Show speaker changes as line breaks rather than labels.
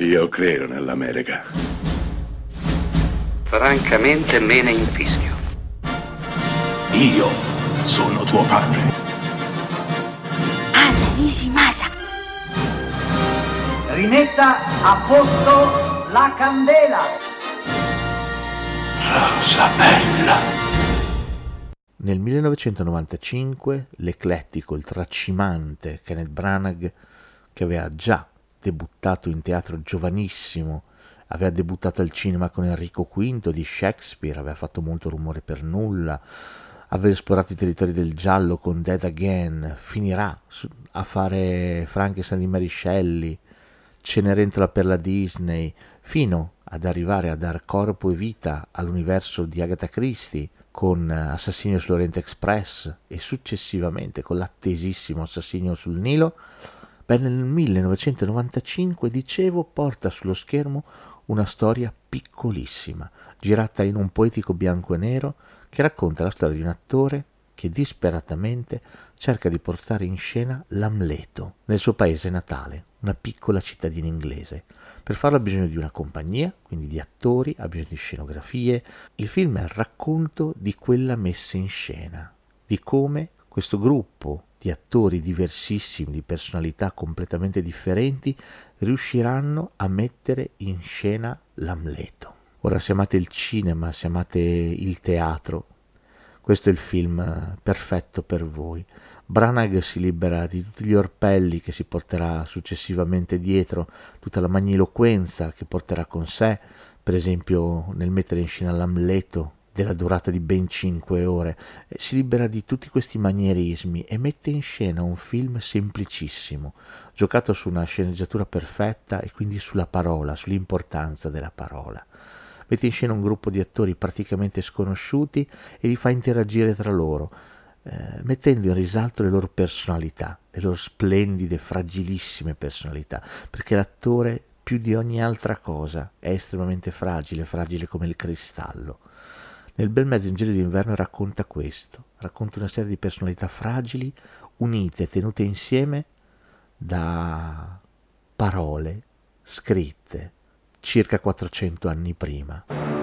Io credo nell'America.
Francamente me ne infischio.
Io sono tuo padre.
Anna Nishimasa.
Rimetta a posto la candela.
Rosa bella.
Nel 1995 l'eclettico, il tracimante Kenneth Branagh, che aveva già debuttato in teatro giovanissimo, aveva debuttato al cinema con Enrico V di Shakespeare, aveva fatto molto rumore per nulla, aveva esplorato i territori del giallo con Dead Again, finirà a fare Frankenstein di Mary Cenerentola per la Disney, fino ad arrivare a dar corpo e vita all'universo di Agatha Christie, con Assassinio sull'Oriente Express e successivamente con l'attesissimo Assassinio sul Nilo, beh, nel 1995, dicevo, porta sullo schermo una storia piccolissima, girata in un poetico bianco e nero, che racconta la storia di un attore che disperatamente cerca di portare in scena l'Amleto nel suo paese natale, una piccola cittadina inglese. Per farlo ha bisogno di una compagnia, quindi di attori, ha bisogno di scenografie. Il film è il racconto di quella messa in scena, di come questo gruppo di attori diversissimi, di personalità completamente differenti, riusciranno a mettere in scena l'Amleto. Ora se amate il cinema, se amate il teatro, questo è il film perfetto per voi. Branagh si libera di tutti gli orpelli che si porterà successivamente dietro, tutta la magniloquenza che porterà con sé, per esempio nel mettere in scena l'Amleto della durata di ben cinque ore, si libera di tutti questi manierismi e mette in scena un film semplicissimo, giocato su una sceneggiatura perfetta e quindi sulla parola, sull'importanza della parola mette in scena un gruppo di attori praticamente sconosciuti e li fa interagire tra loro, eh, mettendo in risalto le loro personalità, le loro splendide, fragilissime personalità, perché l'attore più di ogni altra cosa è estremamente fragile, fragile come il cristallo. Nel bel mezzo in giro d'inverno racconta questo, racconta una serie di personalità fragili, unite, tenute insieme da parole scritte circa 400 anni prima.